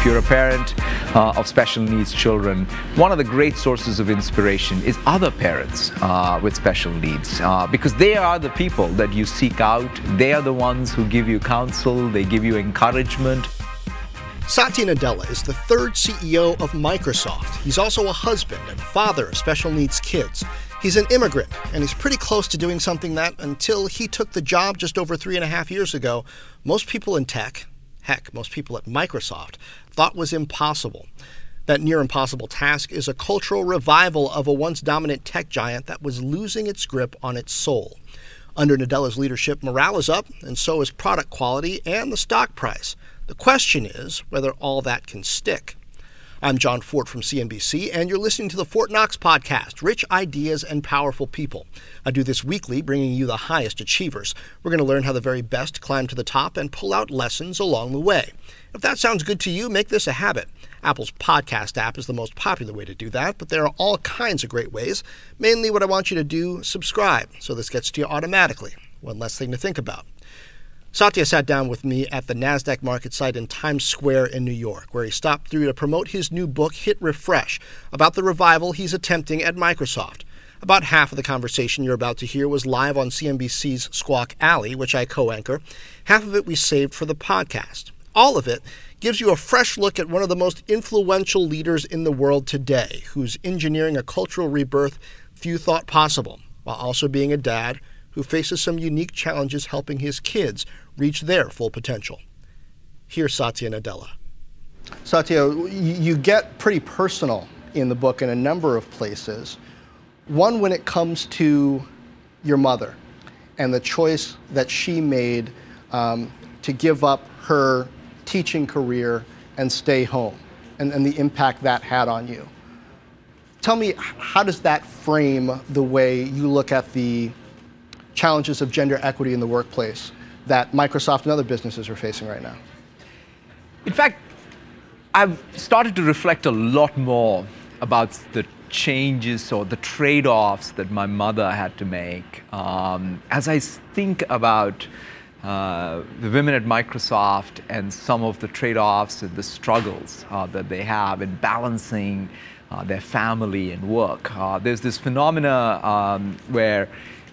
if you're a parent uh, of special needs children, one of the great sources of inspiration is other parents uh, with special needs uh, because they are the people that you seek out. They are the ones who give you counsel, they give you encouragement. Satya Nadella is the third CEO of Microsoft. He's also a husband and father of special needs kids. He's an immigrant, and he's pretty close to doing something that, until he took the job just over three and a half years ago, most people in tech, heck, most people at Microsoft, thought was impossible. That near impossible task is a cultural revival of a once dominant tech giant that was losing its grip on its soul. Under Nadella's leadership, morale is up, and so is product quality and the stock price. The question is whether all that can stick. I'm Jon Fortt from CNBC, and you're listening to the Fortt Knox podcast Rich Ideas and Powerful People. I do this weekly, bringing you the highest achievers. We're going to learn how the very best climb to the top and pull out lessons along the way. If that sounds good to you, make this a habit. Apple's podcast app is the most popular way to do that, but there are all kinds of great ways. Mainly, what I want you to do subscribe, so this gets to you automatically. One less thing to think about. Satya sat down with me at the NASDAQ MarketSite in Times Square in New York, where he stopped through to promote his new book, Hit Refresh, about the revival he's attempting at Microsoft. About half of the conversation you're about to hear was live on CNBC's Squawk Alley, which I co anchor. Half of it we saved for the podcast. All of it gives you a fresh look at one of the most influential leaders in the world today, who's engineering a cultural rebirth few thought possible, while also being a dad who faces some unique challenges helping his kids reach their full potential. Here's Satya Nadella. Satya, you get pretty personal in the book in a number of places. One, when it comes to your mother and the choice that she made um, to give up her teaching career and stay home, and, and the impact that had on you. Tell me, how does that frame the way you look at the challenges of gender equity in the workplace that Microsoft and other businesses are facing right now? In fact, I've started to reflect a lot more about the changes or the trade offs that my mother had to make. Um, as I think about uh, the women at Microsoft and some of the trade offs and the struggles uh, that they have in balancing uh, their family and work, uh, there's this phenomena um, where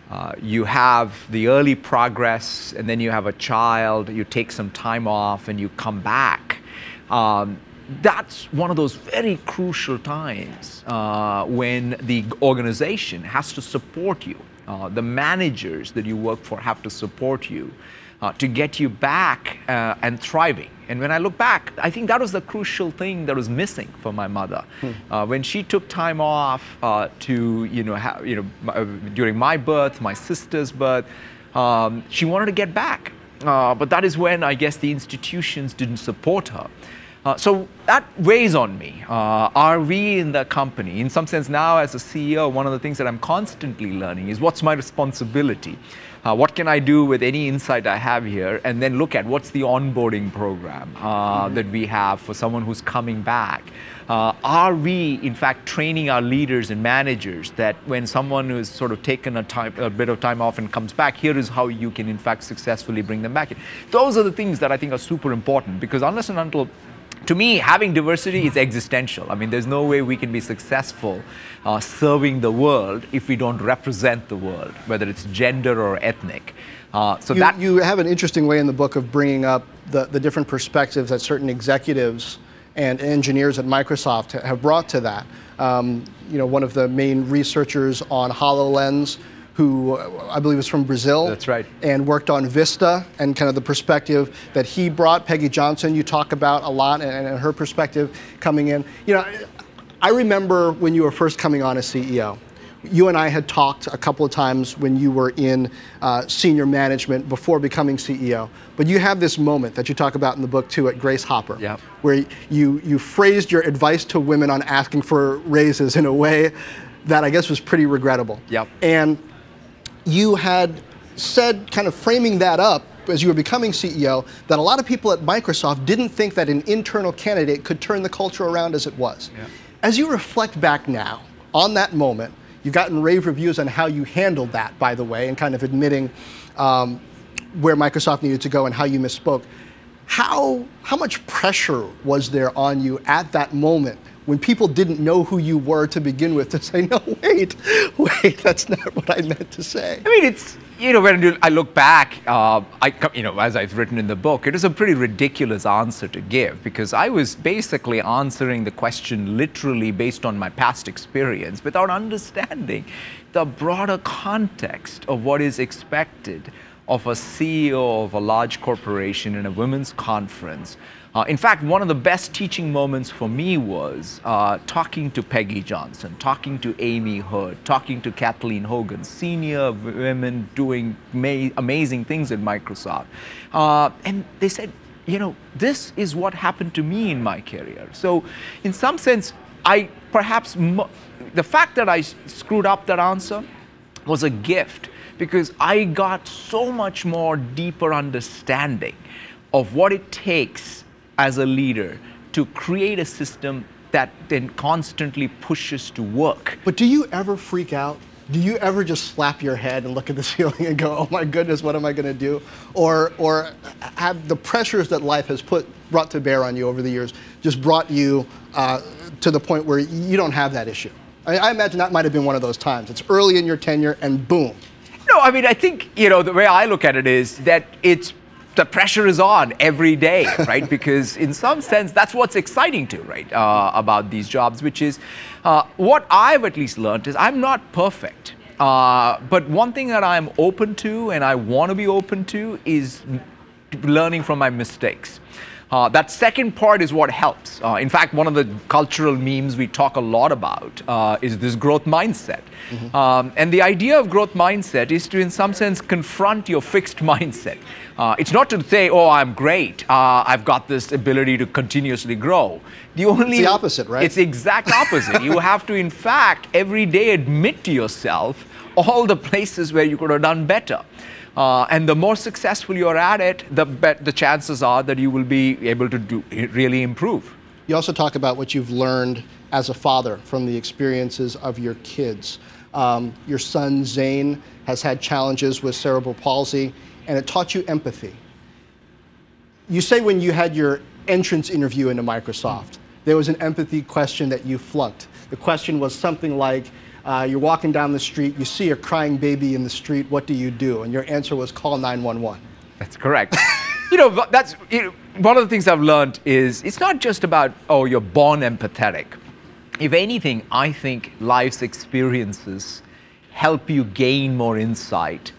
uh, you have the early progress, and then you have a child, you take some time off, and you come back. Um, that's one of those very crucial times uh, when the organization has to support you. Uh, the managers that you work for have to support you uh, to get you back uh, and thriving. And when I look back, I think that was the crucial thing that was missing for my mother. Hmm. Uh, when she took time off uh, to, you know, ha- you know, uh, during my birth, my sister's birth, um, she wanted to get back. Uh, but that is when I guess the institutions didn't support her. Uh, so that weighs on me. Uh, are we in the company? In some sense, now as a CEO, one of the things that I'm constantly learning is what's my responsibility? Uh, what can I do with any insight I have here? And then look at what's the onboarding program uh, mm-hmm. that we have for someone who's coming back. Uh, are we, in fact, training our leaders and managers that when someone who's sort of taken a, time, a bit of time off and comes back, here is how you can, in fact, successfully bring them back? Those are the things that I think are super important because unless and until to me, having diversity is existential. I mean, there's no way we can be successful uh, serving the world if we don't represent the world, whether it's gender or ethnic. Uh, so you, that you have an interesting way in the book of bringing up the, the different perspectives that certain executives and engineers at Microsoft have brought to that. Um, you know, one of the main researchers on HoloLens who uh, I believe is from Brazil. That's right. And worked on Vista and kind of the perspective that he brought. Peggy Johnson, you talk about a lot, and, and her perspective coming in. You know, I remember when you were first coming on as CEO. You and I had talked a couple of times when you were in uh, senior management before becoming CEO. But you have this moment that you talk about in the book too at Grace Hopper, yep. where you, you phrased your advice to women on asking for raises in a way that I guess was pretty regrettable. Yep. And you had said, kind of framing that up as you were becoming CEO, that a lot of people at Microsoft didn't think that an internal candidate could turn the culture around as it was. Yeah. As you reflect back now on that moment, you've gotten rave reviews on how you handled that, by the way, and kind of admitting um, where Microsoft needed to go and how you misspoke. how, how much pressure was there on you at that moment when people didn't know who you were to begin with to say, no, wait, wait, that's not what I meant to say? I mean, it's, you know, when I look back, uh, I, you know, as I've written in the book, it was a pretty ridiculous answer to give because I was basically answering the question literally based on my past experience without understanding the broader context of what is expected of a CEO of a large corporation in a women's conference. Uh, in fact, one of the best teaching moments for me was uh, talking to Peggy Johnson, talking to Amy Hood, talking to Kathleen Hogan, senior women doing ma- amazing things at Microsoft. Uh, and they said, you know, this is what happened to me in my career. So, in some sense, I perhaps, the fact that I screwed up that answer was a gift because I got so much more deeper understanding of what it takes as a leader to create a system that then constantly pushes to work. But do you ever freak out? Do you ever just slap your head and look at the ceiling and go, "Oh my goodness, what am I going to do?" Or, or have the pressures that life has put brought to bear on you over the years just brought you uh, to the point where you don't have that issue? I, I imagine that might have been one of those times. It's early in your tenure, and boom, no, I mean, I think, you know, the way I look at it is that it's the pressure is on every day, right? because in some sense, that's what's exciting to, right, uh, about these jobs, which is uh, what I've at least learned is I'm not perfect. Uh, but one thing that I'm open to and I want to be open to is learning from my mistakes. Uh, that second part is what helps. Uh, in fact, one of the cultural memes we talk a lot about uh, is this growth mindset. Mm-hmm. Um, and the idea of growth mindset is to, in some sense, confront your fixed mindset. Uh, it's not to say, oh, I'm great, uh, I've got this ability to continuously grow. The only it's the opposite, right? It's the exact opposite. you have to, in fact, every day admit to yourself all the places where you could have done better. Uh, and the more successful you're at it, the, be- the chances are that you will be able to do, really improve. You also talk about what you've learned as a father from the experiences of your kids. Um, your son Zain has had challenges with cerebral palsy, and it taught you empathy. You say when you had your entrance interview into Microsoft, there was an empathy question that you flunked. The question was something like, uh, you're walking down the street, you see a crying baby in the street, what do you do? And your answer was call 911. That's correct. you know, that's you know, one of the things I've learned is it's not just about, oh, you're born empathetic. If anything, I think life's experiences help you gain more insight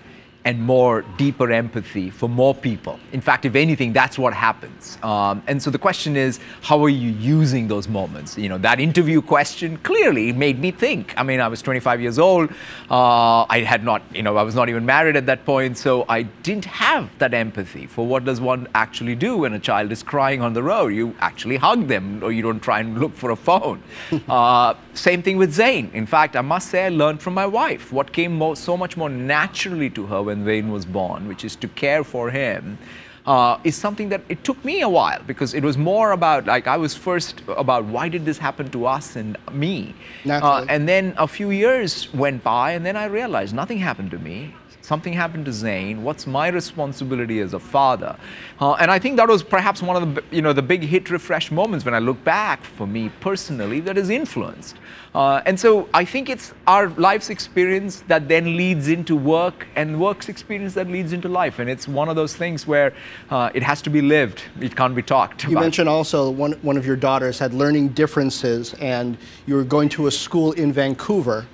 and more deeper empathy for more people. In fact, if anything, that's what happens. Um, and so the question is, how are you using those moments? You know, that interview question clearly made me think. I mean, I was 25 years old. Uh, I had not, you know, I was not even married at that point, so I didn't have that empathy for what does one actually do when a child is crying on the road. You actually hug them, or you don't try and look for a phone. uh, same thing with Zain. In fact, I must say, I learned from my wife what came more, so much more naturally to her when when Zain was born, which is to care for him, uh, is something that it took me a while because it was more about like I was first about why did this happen to us and me, uh, and then a few years went by, and then I realized nothing happened to me something happened to Zain. What's my responsibility as a father? Uh, and I think that was perhaps one of the you know the big hit refresh moments when I look back for me personally that is influenced. Uh, and so I think it's our life's experience that then leads into work, and work's experience that leads into life. And it's one of those things where uh, it has to be lived. It can't be talked. You about. mentioned also one one of your daughters had learning differences, and you were going to a school in Vancouver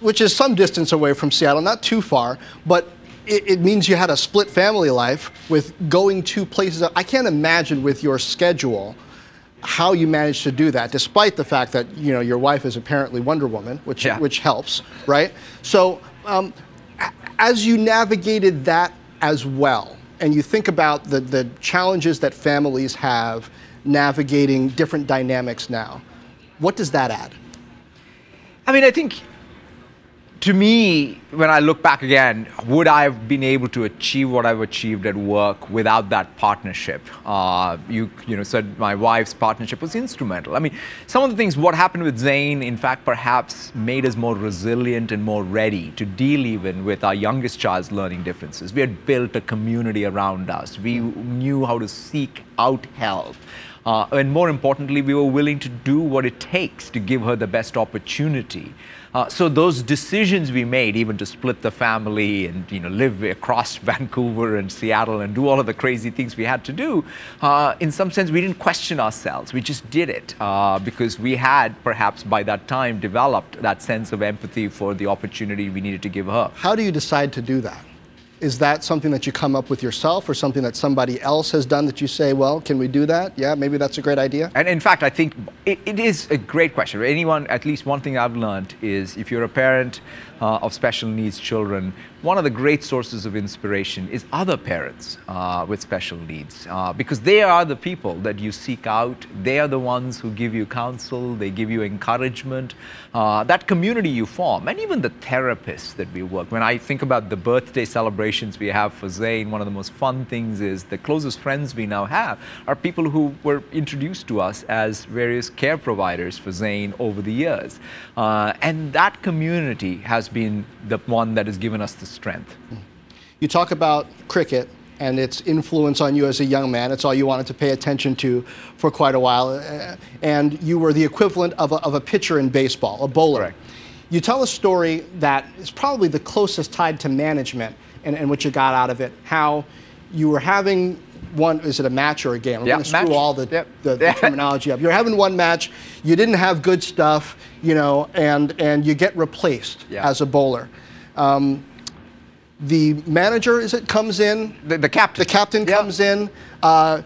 which is some distance away from Seattle, not too far, but it, it, means you had a split family life with going to places. I can't imagine with your schedule how you managed to do that, despite the fact that you know your wife is apparently Wonder Woman, which yeah. which helps, right? So um, as you navigated that as well, and you think about the the challenges that families have navigating different dynamics now, what does that add? I mean, I think to me, when I look back again, would I have been able to achieve what I've achieved at work without that partnership? Uh, you, you know, said my wife's partnership was instrumental. I mean, some of the things, what happened with Zain, in fact, perhaps made us more resilient and more ready to deal even with our youngest child's learning differences. We had built a community around us. We knew how to seek out help. Uh, and more importantly, we were willing to do what it takes to give her the best opportunity. Uh, so those decisions we made, even to split the family and you know live across Vancouver and Seattle and do all of the crazy things we had to do, uh, in some sense we didn't question ourselves. We just did it uh, because we had perhaps by that time developed that sense of empathy for the opportunity we needed to give her. How do you decide to do that? Is that something that you come up with yourself or something that somebody else has done that you say, well, can we do that? Yeah, maybe that's a great idea? And in fact, I think it, it is a great question. Anyone, at least one thing I've learned is if you're a parent uh, of special needs children, one of the great sources of inspiration is other parents uh, with special needs uh, because they are the people that you seek out. They are the ones who give you counsel, they give you encouragement. Uh, that community you form, and even the therapists that we work. When I think about the birthday we have for Zain, one of the most fun things is the closest friends we now have are people who were introduced to us as various care providers for Zain over the years. Uh, and that community has been the one that has given us the strength. You talk about cricket and its influence on you as a young man. It's all you wanted to pay attention to for quite a while. Uh, and you were the equivalent of a, of a pitcher in baseball, a bowler. Correct. You tell a story that is probably the closest tied to management and, and what you got out of it. How you were having one, is it a match or a game? I'm Yeah, going to screw match. all the, Yep. the, the terminology up. You're having one match, you didn't have good stuff, you know, and, and you get replaced Yeah. as a bowler. Um, the manager, is it, comes in, The, the captain. the captain comes in, uh,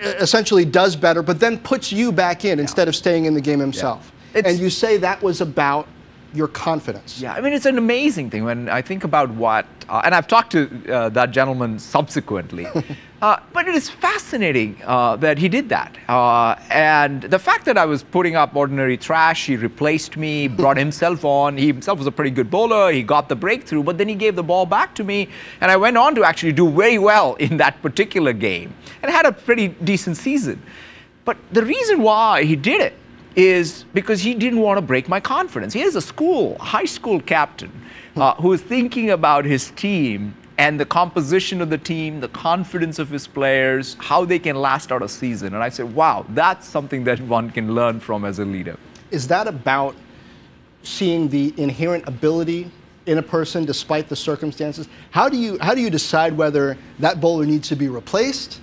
essentially does better, but then puts you back in instead of staying in the game himself. And you say that was about your confidence. Yeah, I mean, it's an amazing thing when I think about what, uh, and I've talked to uh, that gentleman subsequently, uh, but it is fascinating uh, that he did that. Uh, and the fact that I was putting up ordinary trash, he replaced me, brought himself on. He himself was a pretty good bowler, he got the breakthrough, but then he gave the ball back to me, and I went on to actually do very well in that particular game and had a pretty decent season. But the reason why he did it is because he didn't want to break my confidence. He is a school, high school captain uh, who is thinking about his team and the composition of the team, the confidence of his players, how they can last out a season. And I said, wow, that's something that one can learn from as a leader. Is that about seeing the inherent ability in a person despite the circumstances? How do you how do you decide whether that bowler needs to be replaced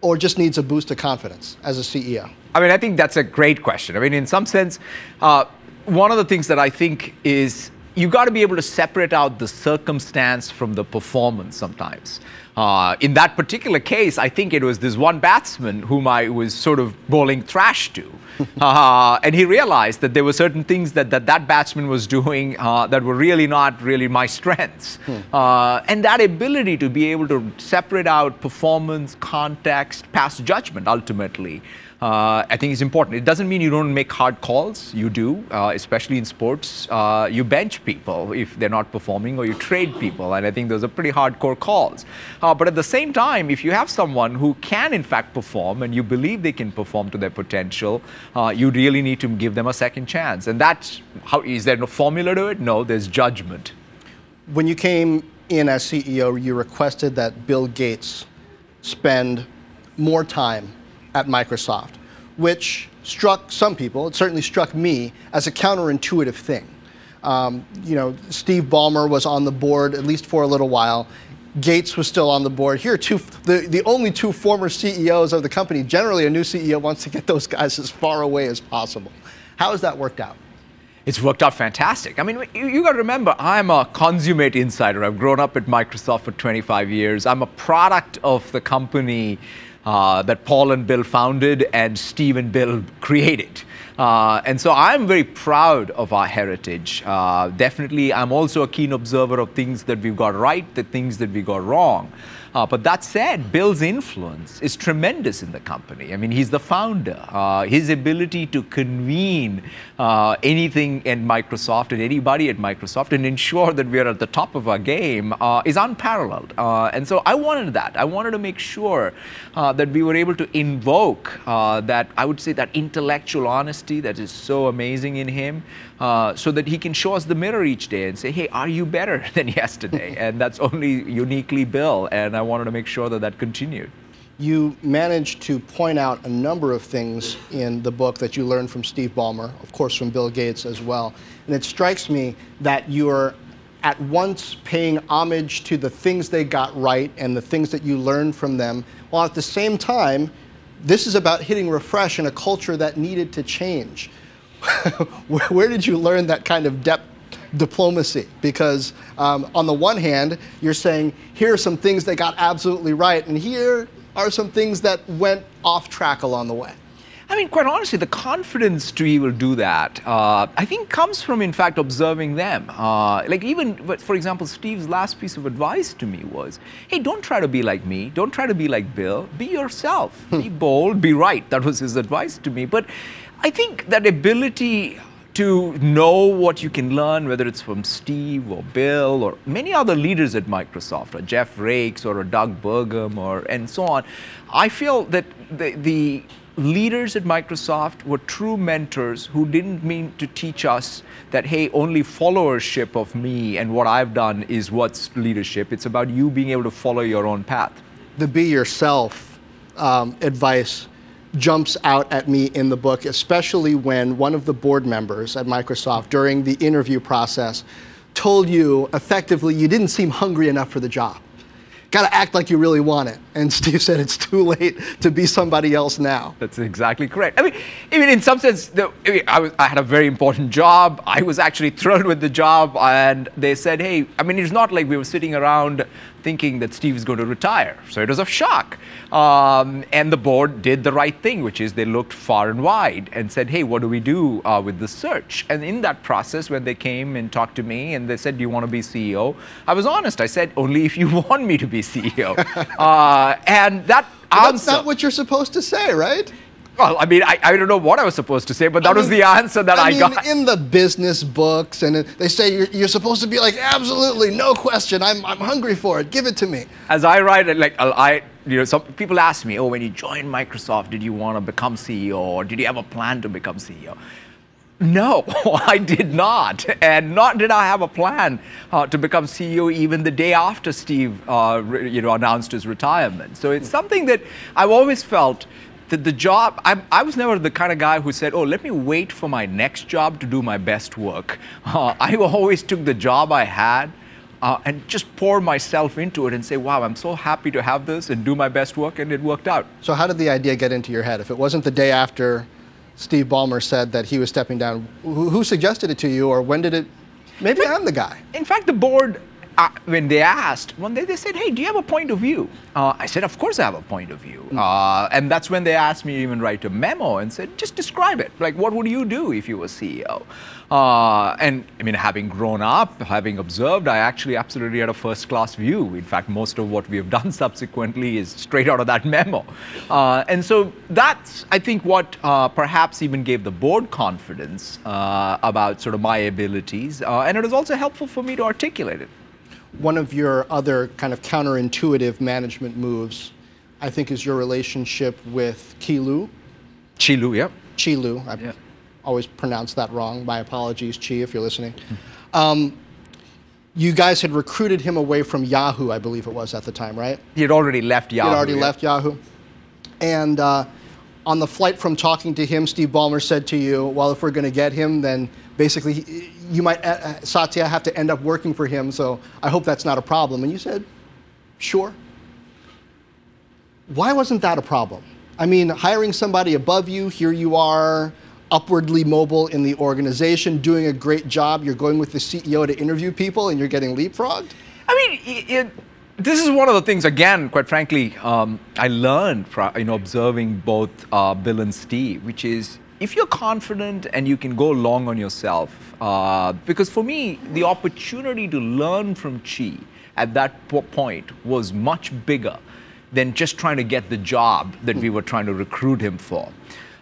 or just needs a boost of confidence as a CEO? I mean, I think that's a great question. I mean, in some sense, uh, one of the things that I think is you got to be able to separate out the circumstance from the performance sometimes. Uh, in that particular case, I think it was this one batsman whom I was sort of bowling trash to. uh, and he realized that there were certain things that that, that batsman was doing uh, that were really not really my strengths. Uh, and that ability to be able to separate out performance, context, past judgment ultimately. Uh, I think is important. It doesn't mean you don't make hard calls. You do, uh, especially in sports. Uh, you bench people if they're not performing, or you trade people, and I think those are pretty hardcore calls. Uh, but at the same time, if you have someone who can in fact perform, and you believe they can perform to their potential, uh, you really need to give them a second chance. And that's how. Is there no formula to it? No. There's judgment. When you came in as CEO, you requested that Bill Gates spend more time at Microsoft, which struck some people, it certainly struck me, as a counterintuitive thing. Um, you know, Steve Ballmer was on the board at least for a little while. Gates was still on the board. Here, are two, the, the only two former CEOs of the company. Generally, a new CEO wants to get those guys as far away as possible. How has that worked out? It's worked out fantastic. I mean, you, you got to remember, I'm a consummate insider. I've grown up at Microsoft for 25 years. I'm a product of the company uh, that Paul and Bill founded and Steve and Bill created. Uh, and so I'm very proud of our heritage. Uh, definitely, I'm also a keen observer of things that we've got right, the things that we got wrong. Uh, but that said, Bill's influence is tremendous in the company. I mean, he's the founder. Uh, his ability to convene uh, anything at Microsoft and anybody at Microsoft and ensure that we are at the top of our game uh, is unparalleled. Uh, and so I wanted that. I wanted to make sure uh, that we were able to invoke that, I would say, that intellectual honesty that is so amazing in him so that he can show us the mirror each day and say, hey, are you better than yesterday? and that's only uniquely Bill. And I wanted to make sure that that continued. You managed to point out a number of things in the book that you learned from Steve Ballmer, of course, from Bill Gates as well. And it strikes me that you're at once paying homage to the things they got right and the things that you learned from them, while at the same time, this is about hitting refresh in a culture that needed to change. Where did you learn that kind of depth diplomacy because um, on the one hand you're saying here are some things that got absolutely right and here are some things that went off track along the way I mean, quite honestly, the confidence to even do that, uh, I think, comes from, in fact, observing them. Uh, like, even, for example, Steve's last piece of advice to me was hey, don't try to be like me. Don't try to be like Bill. Be yourself. be bold. Be right. That was his advice to me. But I think that ability to know what you can learn, whether it's from Steve or Bill or many other leaders at Microsoft, or Jeff Raikes or Doug Burgum or and so on. I feel that the, the leaders at Microsoft were true mentors who didn't mean to teach us that, hey, only followership of me and what I've done is what's leadership. It's about you being able to follow your own path. The be yourself um, advice jumps out at me in the book, especially when one of the board members at Microsoft during the interview process told you effectively you didn't seem hungry enough for the job. Got to act like you really want it. And Steve said it's too late to be somebody else now. That's exactly correct. I mean, I mean in some sense, the, I, mean, I, was, I had a very important job. I was actually thrilled with the job. And they said, hey, I mean, it's not like we were sitting around thinking that Steve is going to retire. So it was a shock. Um, and the board did the right thing, which is they looked far and wide and said, hey, what do we do uh, with the search? And in that process, when they came and talked to me and they said, do you want to be CEO? I was honest. I said, only if you want me to be CEO. uh, Uh, and that answer, That's not what you're supposed to say, right? Well, I mean, I, I don't know what I was supposed to say, but that I was the answer that I, I mean, got. In the business books, and they say you're, you're supposed to be like, absolutely, no question, I'm, I'm hungry for it, give it to me. As I write it, like, I, you know, some people ask me, oh, when you joined Microsoft, did you want to become CEO, or did you have a plan to become CEO? No, I did not. And not did I have a plan uh, to become CEO even the day after Steve uh, you know, announced his retirement. So it's something that I've always felt that the job, I, I, was never the kind of guy who said, oh, let me wait for my next job to do my best work. Uh, I always took the job I had uh, and just pour myself into it and say, wow, I'm so happy to have this and do my best work, and it worked out. So, how did the idea get into your head? If it wasn't the day after Steve Ballmer said that he was stepping down, who, who suggested it to you, or when did it? Maybe I'm the guy. In fact, the board uh, when they asked, one day they said, "Hey, do you have a point of view?" Uh, I said, "Of course I have a point of view." Mm. Uh, and that's when they asked me to even write a memo and said, "Just describe it. Like, what would you do if you were CEO?" Uh, and I mean, having grown up, having observed, I actually absolutely had a first-class view. In fact, most of what we have done subsequently is straight out of that memo. Uh, and so that's, I think, what uh, perhaps even gave the board confidence about sort of my abilities, and it was also helpful for me to articulate it one of your other kind of counterintuitive management moves, I think, is your relationship with Qi Qi Lu, yeah. Qi Lu. I yeah. Always pronounce that wrong. My apologies, Qi, if you're listening. Um, you guys had recruited him away from Yahoo, I believe it was at the time, right? He had already left Yahoo. He had already yeah. left Yahoo. And uh, on the flight from talking to him, Steve Ballmer said to you, well, if we're going to get him, then basically you might, uh, uh, Satya, have to end up working for him, so I hope that's not a problem. And you said, sure. Why wasn't that a problem? I mean, hiring somebody above you, here you are, upwardly mobile in the organization, doing a great job. You're going with the CEO to interview people and you're getting leapfrogged? I mean, it, this is one of the things, again, quite frankly, um, I learned from you know, observing both uh, Bill and Steve, which is if you're confident and you can go long on yourself, uh, because for me, the opportunity to learn from Qi at that point was much bigger than just trying to get the job that we were trying to recruit him for.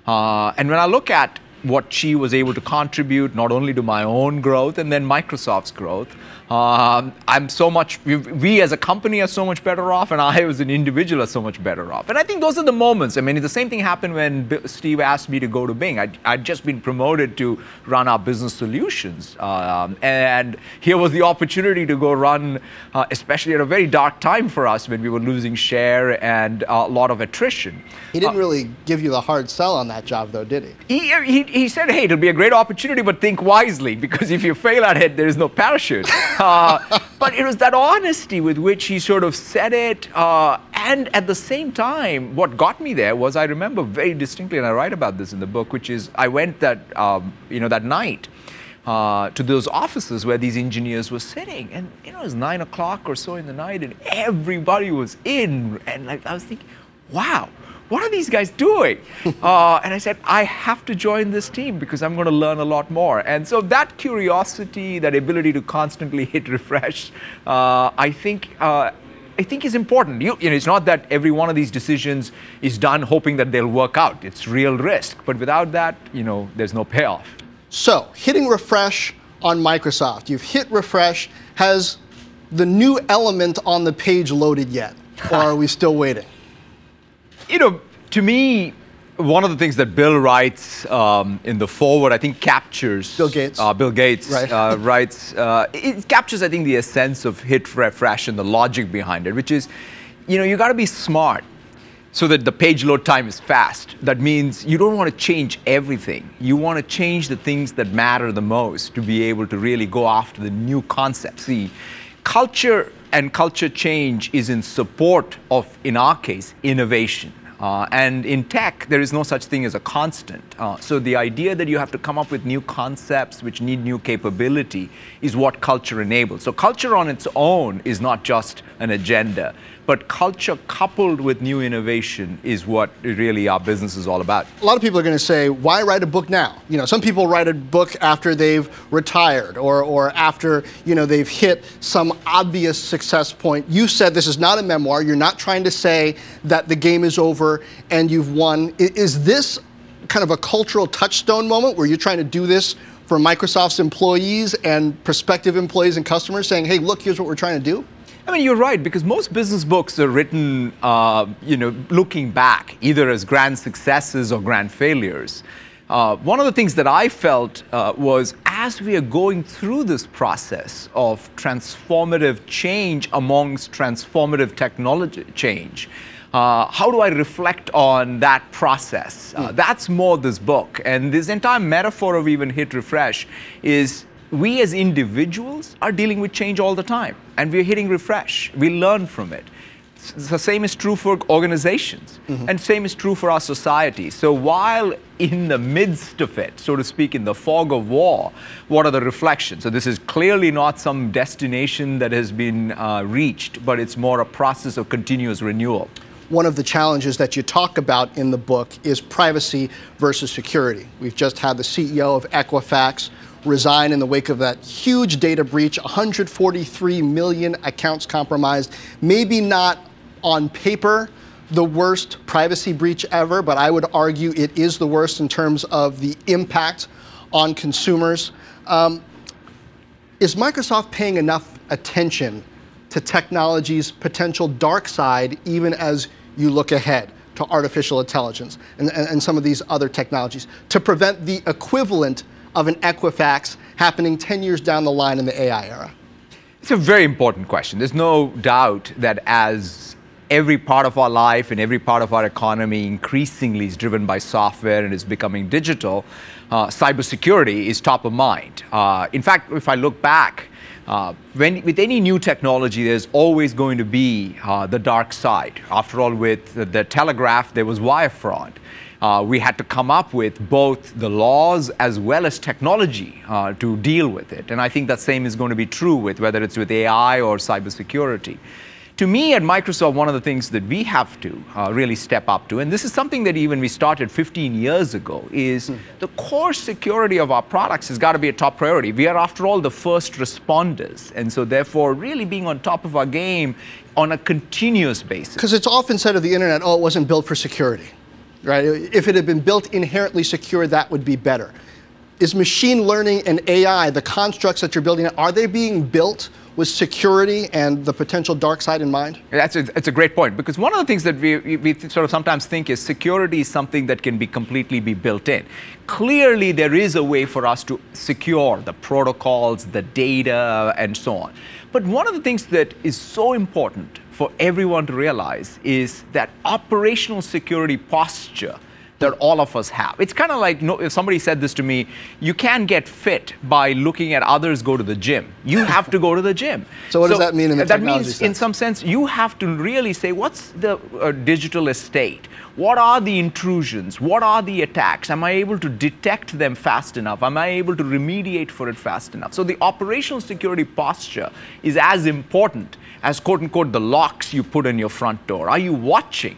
Uh, and when I look at what Qi was able to contribute, not only to my own growth and then Microsoft's growth, um, I'm so much, we, we, as a company are so much better off, and I as an individual are so much better off. And I think those are the moments. I mean, the same thing happened when Steve asked me to go to Bing. I'd, I'd just been promoted to run our business solutions. Um, and here was the opportunity to go run, uh, especially at a very dark time for us when we were losing share and a lot of attrition. He didn't uh, really give you the hard sell on that job, though, did he? He, he? he said, hey, it'll be a great opportunity, but think wisely, because if you fail at it, there is no parachute. Uh, but it was that honesty with which he sort of said it. Uh, and at the same time, what got me there was I remember very distinctly, and I write about this in the book, which is I went that, um, you know, that night. Uh, to those offices where these engineers were sitting, and you know it was nine o'clock or so in the night, and everybody was in, and like I was thinking, wow, what are these guys doing? uh, and I said, I have to join this team because I'm going to learn a lot more. And so that curiosity, that ability to constantly hit refresh, uh, I think. Uh, I think is important. You, you know, it's not that every one of these decisions is done hoping that they'll work out. It's real risk. But without that, you know, there's no payoff. So, hitting refresh on Microsoft. You've hit refresh. Has the new element on the page loaded yet? Or are we still waiting? You know, to me, one of the things that Bill writes um, in the foreword, I think, captures Bill Gates. Uh, Bill Gates right. uh, writes. Uh, it captures, I think, the essence of hit refresh and the logic behind it, which is, you know, you got to be smart so that the page load time is fast. That means you don't want to change everything. You want to change the things that matter the most to be able to really go after the new concepts. See, culture and culture change is in support of, in our case, innovation. Uh, and in tech, there is no such thing as a constant. Uh, so the idea that you have to come up with new concepts which need new capability is what culture enables. So culture on its own is not just an agenda but culture coupled with new innovation is what really our business is all about. A lot of people are going to say, why write a book now? You know, some people write a book after they've retired or, or after, you know, they've hit some obvious success point. You said this is not a memoir. You're not trying to say that the game is over and you've won. Is this kind of a cultural touchstone moment where you're trying to do this for Microsoft's employees and prospective employees and customers saying, hey, look, here's what we're trying to do? I mean, you're right because most business books are written, uh, you know, looking back, either as grand successes or grand failures. Uh, one of the things that I felt uh, was as we are going through this process of transformative change amongst transformative technology change, uh, how do I reflect on that process? Mm. That's more this book. And this entire metaphor of even hit refresh is we as individuals are dealing with change all the time and we're hitting refresh. We learn from it. The same is true for organizations, mm-hmm. and same is true for our society. So while in the midst of it, so to speak, in the fog of war, what are the reflections? So this is clearly not some destination that has been uh, reached, but it's more a process of continuous renewal one of the challenges that you talk about in the book is privacy versus security. We've just had the CEO of Equifax resign in the wake of that huge data breach 143 million accounts compromised. Maybe not on paper the worst privacy breach ever, but I would argue it is the worst in terms of the impact on consumers. Um, is Microsoft paying enough attention to technology's potential dark side, even as you look ahead to artificial intelligence and, and, and some of these other technologies, to prevent the equivalent of an Equifax happening 10 years down the line in the AI era? It's a very important question. There's no doubt that as every part of our life and every part of our economy increasingly is driven by software and is becoming digital, uh, cybersecurity is top of mind. Uh, in fact, if I look back, uh, when, with any new technology, there's always going to be uh, the dark side. After all, with the, the telegraph, there was wire fraud uh, we had to come up with both the laws as well as technology uh, to deal with it. And I think that same is going to be true with whether it's with AI or cybersecurity. to me at Microsoft, one of the things that we have to uh, really step up to, and this is something that even we started 15 years ago, is mm. the core security of our products has got to be a top priority. We are, after all, the first responders. And so, therefore, really being on top of our game on a continuous basis. Because it's often said of the internet, oh, it wasn't built for security, right? If it had been built inherently secure, that would be better. Is machine learning and AI, the constructs that you're building, are they being built with security and the potential dark side in mind? That's a, that's a great point because one of the things that we, we sort of sometimes think is security is something that can be completely be built in. Clearly, there is a way for us to secure the protocols, the data, and so on. But one of the things that is so important for everyone to realize is that operational security posture that all of us have. It's kind of like no, if somebody said this to me, you can't get fit by looking at others go to the gym. You have to go to the gym. so what so does that mean in the That means, sense? in some sense, you have to really say, what's the uh, digital estate? What are the intrusions? What are the attacks? Am I able to detect them fast enough? Am I able to remediate for it fast enough? So the operational security posture is as important as quote unquote the locks you put on your front door. Are you watching?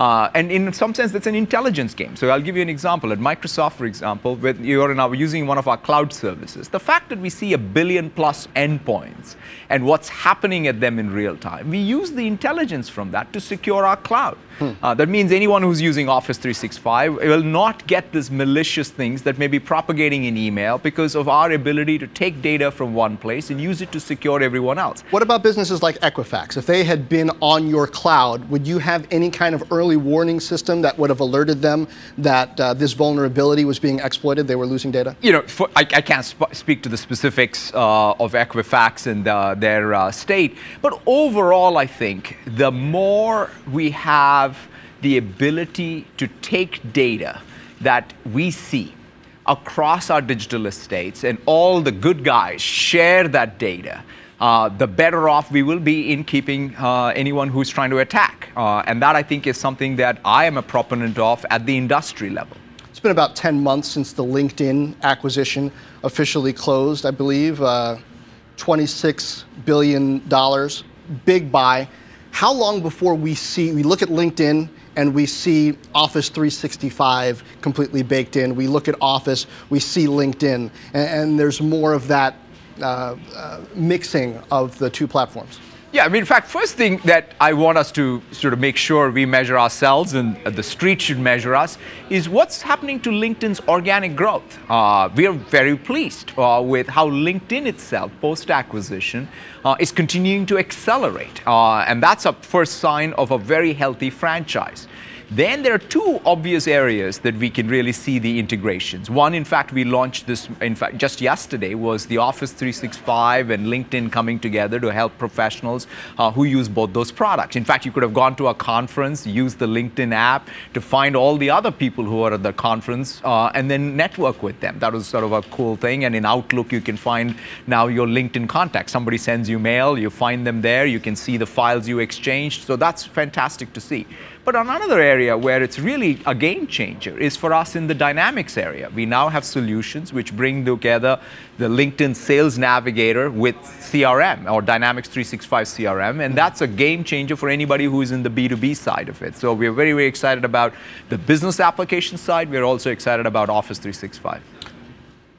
Uh, and in some sense, that's an intelligence game. So I'll give you an example. At Microsoft, for example, with you're now using one of our cloud services, the fact that we see a billion plus endpoints and what's happening at them in real time, we use the intelligence from that to secure our cloud. Hmm. Uh, that means anyone who's using Office 365 will not get these malicious things that may be propagating in email because of our ability to take data from one place and use it to secure everyone else. What about businesses like Equifax? If they had been on your cloud, would you have any kind of early warning system that would have alerted them that uh, this vulnerability was being exploited, they were losing data? You know, for, I, I, can't sp- speak to the specifics uh, of Equifax and uh, their uh, state, but overall, I think the more we have the ability to take data that we see across our digital estates and all the good guys share that data, uh, the better off we will be in keeping uh, anyone who's trying to attack. Uh, and that I think is something that I am a proponent of at the industry level. It's been about 10 months since the LinkedIn acquisition officially closed, I believe. Uh, $26 billion, big buy how long before we see, we look at LinkedIn and we see Office 365 completely baked in. We look at Office, we see LinkedIn, and, and there's more of that mixing of the two platforms. Yeah, I mean, in fact, first thing that I want us to sort of make sure we measure ourselves and the street should measure us is what's happening to LinkedIn's organic growth. Uh, we are very pleased uh, with how LinkedIn itself, post acquisition, uh, is continuing to accelerate. Uh, and that's a first sign of a very healthy franchise. Then there are two obvious areas that we can really see the integrations. One, in fact, we launched this, in fact, just yesterday was the Office 365 and LinkedIn coming together to help professionals uh, who use both those products. In fact, you could have gone to a conference, used the LinkedIn app to find all the other people who are at the conference uh, and then network with them. That was sort of a cool thing. And in Outlook, you can find now your LinkedIn contacts. Somebody sends you mail, you find them there, you can see the files you exchanged. So that's fantastic to see. But another area where it's really a game changer is for us in the dynamics area. We now have solutions which bring together the LinkedIn Sales Navigator with CRM or Dynamics 365 CRM, and mm-hmm. that's a game changer for anybody who is in the B2B side of it. So we're very, very excited about the business application side. We're also excited about Office 365.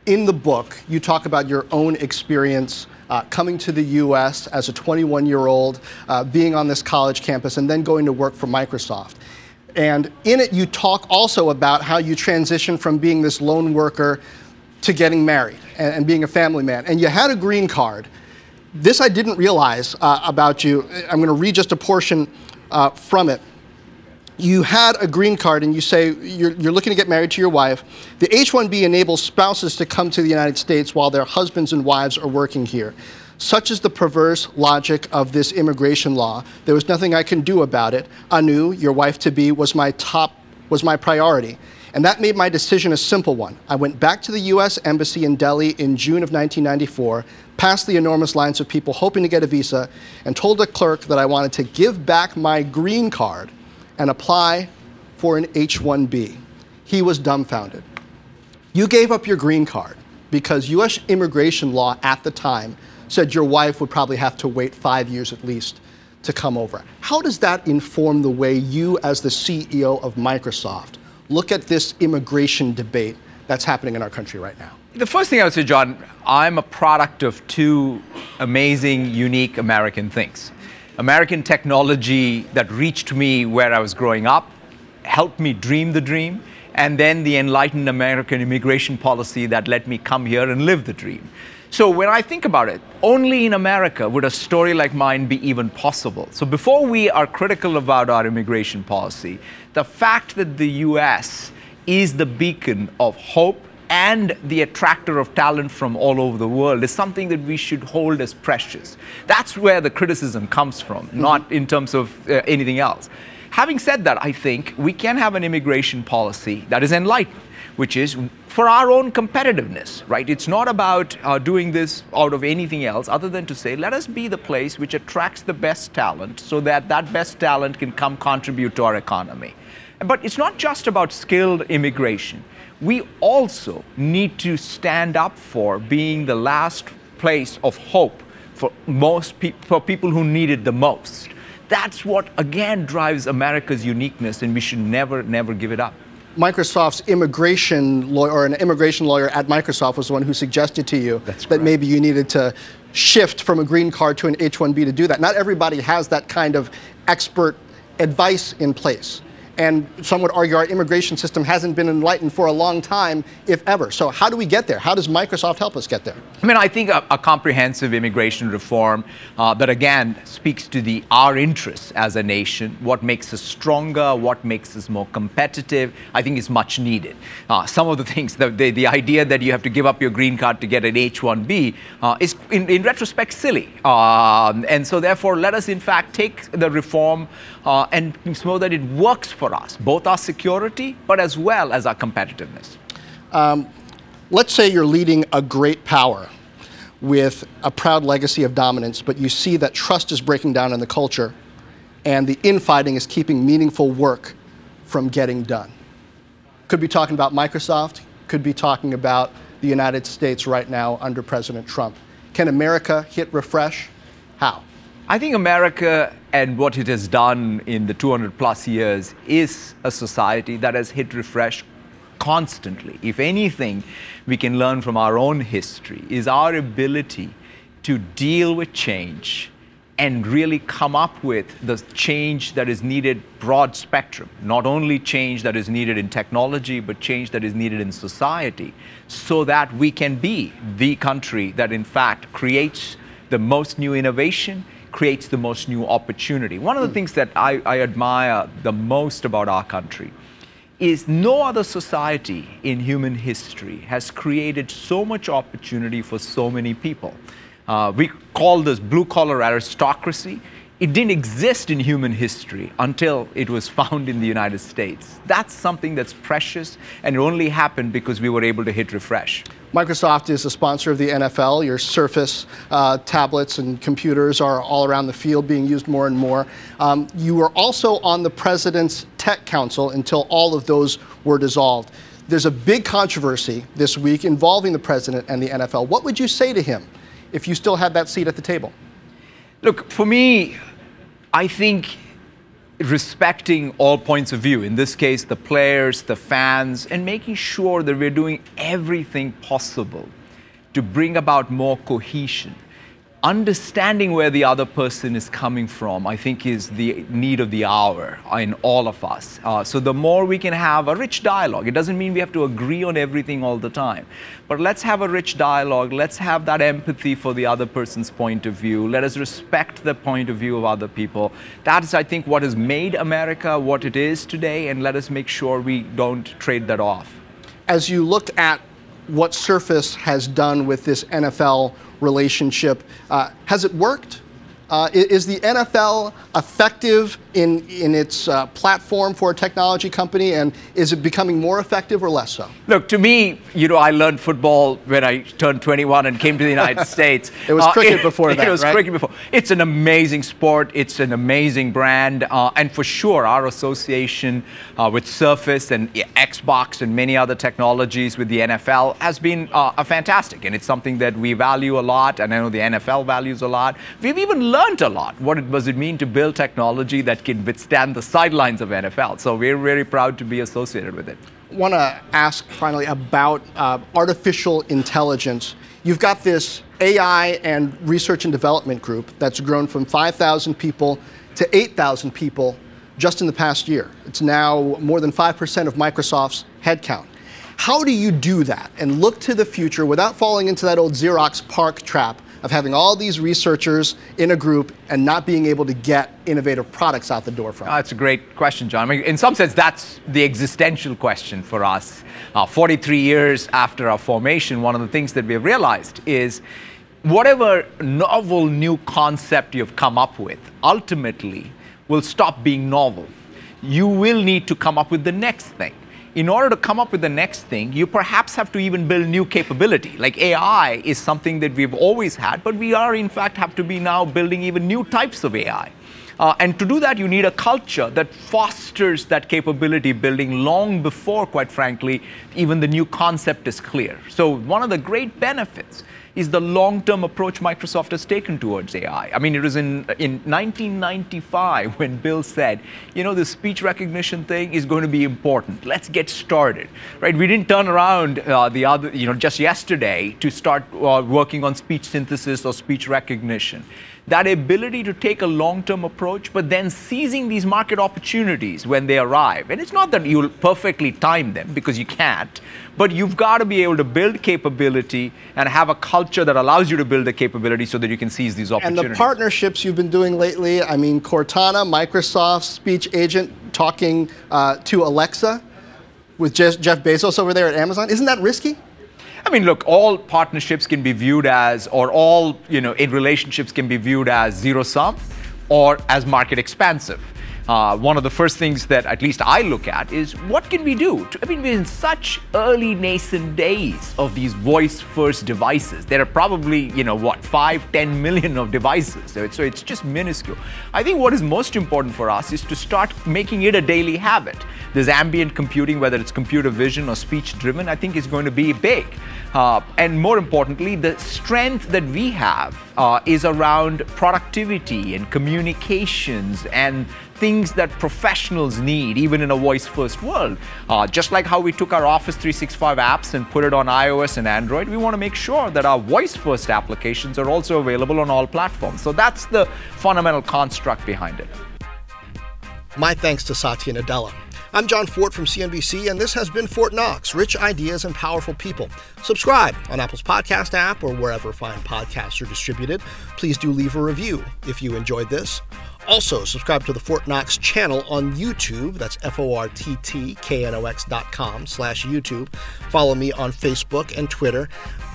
In the book, you talk about your own experience uh, coming to the US as a 21 year old, uh, being on this college campus, and then going to work for Microsoft. And in it, you talk also about how you transitioned from being this lone worker to getting married and, and being a family man. And you had a green card. This I didn't realize uh, about you. I'm going to read just a portion uh, from it you had a green card and you say you're, you're, looking to get married to your wife, the H 1B enables spouses to come to the United States while their husbands and wives are working here. Such is the perverse logic of this immigration law. There was nothing I can do about it. Anu, your wife to be, was my top, was my priority. And that made my decision a simple one. I went back to the US Embassy in Delhi in June of 1994, past the enormous lines of people hoping to get a visa, and told the clerk that I wanted to give back my green card and apply for an H 1B. He was dumbfounded. You gave up your green card because US immigration law at the time said your wife would probably have to wait five years at least to come over. How does that inform the way you, as the CEO of Microsoft, look at this immigration debate that's happening in our country right now? The first thing I would say, Jon, I'm a product of two amazing, unique American things. American technology that reached me where I was growing up, helped me dream the dream, and then the enlightened American immigration policy that let me come here and live the dream. So when I think about it, only in America would a story like mine be even possible. So before we are critical about our immigration policy, the fact that the US is the beacon of hope and the attractor of talent from all over the world is something that we should hold as precious. That's where the criticism comes from, mm-hmm. not in terms of uh, anything else. Having said that, I think we can have an immigration policy that is enlightened which is for our own competitiveness, right? It's not about uh, doing this out of anything else other than to say, let us be the place which attracts the best talent so that that best talent can come contribute to our economy. But it's not just about skilled immigration. We also need to stand up for being the last place of hope for most pe- for people who need it the most. That's what again drives America's uniqueness, and we should never, never give it up. Microsoft's immigration lawyer, or an immigration lawyer at Microsoft, was the one who suggested to you That's that maybe you needed to shift from a green card to an H 1B to do that. Not everybody has that kind of expert advice in place. And some would argue our immigration system hasn't been enlightened for a long time, if ever. So, how do we get there? How does Microsoft help us get there? I mean, I think a, a comprehensive immigration reform uh, that, again, speaks to the our interests as a nation, what makes us stronger, what makes us more competitive, I think is much needed. Uh, some of the things, the, the, the, idea that you have to give up your green card to get an H 1B uh, is, in, in, retrospect, silly. Um, and so, therefore, let us, in fact, take the reform uh, and so that it works for us, both our security, but as well as our competitiveness. Um, let's say you're leading a great power with a proud legacy of dominance, but you see that trust is breaking down in the culture and the infighting is keeping meaningful work from getting done. Could be talking about Microsoft, could be talking about the United States right now under President Trump. Can America hit refresh? How? I think America and what it has done in the 200 plus years is a society that has hit refresh constantly. If anything, we can learn from our own history is our ability to deal with change and really come up with the change that is needed broad spectrum not only change that is needed in technology but change that is needed in society so that we can be the country that in fact creates the most new innovation creates the most new opportunity. One of the things that I, I admire the most about our country is no other society in human history has created so much opportunity for so many people. Uh, we call this blue collar aristocracy. It didn't exist in human history until it was found in the United States. That's something that's precious, and it only happened because we were able to hit refresh. Microsoft is a sponsor of the NFL. Your Surface uh, tablets and computers are all around the field being used more and more. Um, you were also on the President's Tech Council until all of those were dissolved. There's a big controversy this week involving the President and the NFL. What would you say to him if you still had that seat at the table? Look, for me, I think respecting all points of view, in this case, the players, the fans, and making sure that we're doing everything possible to bring about more cohesion understanding where the other person is coming from, I think, is the need of the hour in all of us. Uh, so, the more we can have a rich dialogue, it doesn't mean we have to agree on everything all the time, but let's have a rich dialogue. Let's have that empathy for the other person's point of view. Let us respect the point of view of other people. That is, I think, what has made America what it is today, and let us make sure we don't trade that off. As you look at what Surface has done with this NFL relationship. Uh, has it worked? Uh, is the NFL effective in, in its uh, platform for a technology company? And is it becoming more effective or less so? Look, to me, you know, I learned football when I turned 21 and came to the United States. it was uh, cricket it, before that, It was right? cricket before. It's an amazing sport. It's an amazing brand. Uh, and for sure, our association uh, with Surface and Xbox and many other technologies with the NFL has been uh, fantastic. And it's something that we value a lot. And I know the NFL values a lot. We've even learned a lot. What does it mean to build technology that can withstand the sidelines of NFL. So we're very proud to be associated with it. Want to ask finally about uh, artificial intelligence. You've got this AI and research and development group that's grown from 5,000 people to 8,000 people just in the past year. It's now more than 5% of Microsoft's headcount. How do you do that and look to the future without falling into that old Xerox PARC trap of having all these researchers in a group and not being able to get innovative products out the door from? Oh, that's a great question, Jon. I mean, in some sense, that's the existential question for us. Uh, 43 years after our formation, one of the things that we've realized is whatever novel new concept you've come up with ultimately will stop being novel. You will need to come up with the next thing in order to come up with the next thing, you perhaps have to even build new capability. Like AI is something that we've always had, but we are in fact have to be now building even new types of AI. Uh, and to do that, you need a culture that fosters that capability building long before, quite frankly, even the new concept is clear. So, one of the great benefits is the long-term approach Microsoft has taken towards AI. I mean, it was in, in 1995 when Bill said, you know, the speech recognition thing is going to be important. Let's get started, right? We didn't turn around uh, the other, you know, just yesterday to start uh, working on speech synthesis or speech recognition that ability to take a long term approach, but then seizing these market opportunities when they arrive. And it's not that you'll perfectly time them because you can't, but you've got to be able to build capability and have a culture that allows you to build the capability so that you can seize these opportunities. And the partnerships you've been doing lately, I mean, Cortana, Microsoft Speech Agent talking uh, to Alexa with Jeff Bezos over there at Amazon, isn't that risky? I mean, look, all partnerships can be viewed as, or all, you know, in relationships can be viewed as zero sum or as market expansive uh, one of the first things that at least I look at is what can we do? To, I mean, we're in such early nascent days of these voice-first devices. There are probably, you know, what, five, ten million of devices. So it's, so it's just minuscule. I think what is most important for us is to start making it a daily habit. This ambient computing, whether it's computer vision or speech-driven, I think is going to be big. Uh, and more importantly, the strength that we have uh, is around productivity and communications and things that professionals need, even in a voice first world. Uh, just like how we took our Office 365 apps and put it on iOS and Android, we want to make sure that our voice first applications are also available on all platforms. So that's the fundamental construct behind it. My thanks to Satya Nadella. I'm Jon Fortt from CNBC, and this has been Fortt Knox Rich Ideas and Powerful People. Subscribe on Apple's podcast app or wherever fine podcasts are distributed. Please do leave a review if you enjoyed this. Also, subscribe to the Fortt Knox channel on YouTube. That's F-O-R-T-T-K-N-O-X dot com slash YouTube. Follow me on Facebook and Twitter.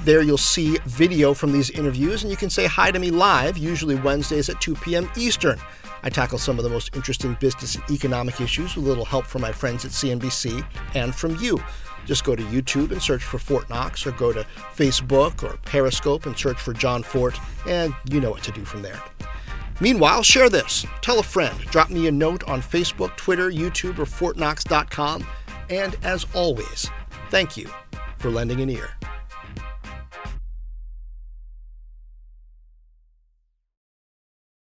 There you'll see video from these interviews, and you can say hi to me live, usually Wednesdays at 2 p.m. Eastern. I tackle some of the most interesting business and economic issues with a little help from my friends at CNBC and from you. Just go to YouTube and search for Fortt Knox, or go to Facebook or Periscope and search for Jon Fortt, and you know what to do from there. Meanwhile, share this. Tell a friend. Drop me a note on Facebook, Twitter, YouTube, or ForttKnox.com. And as always, thank you for lending an ear.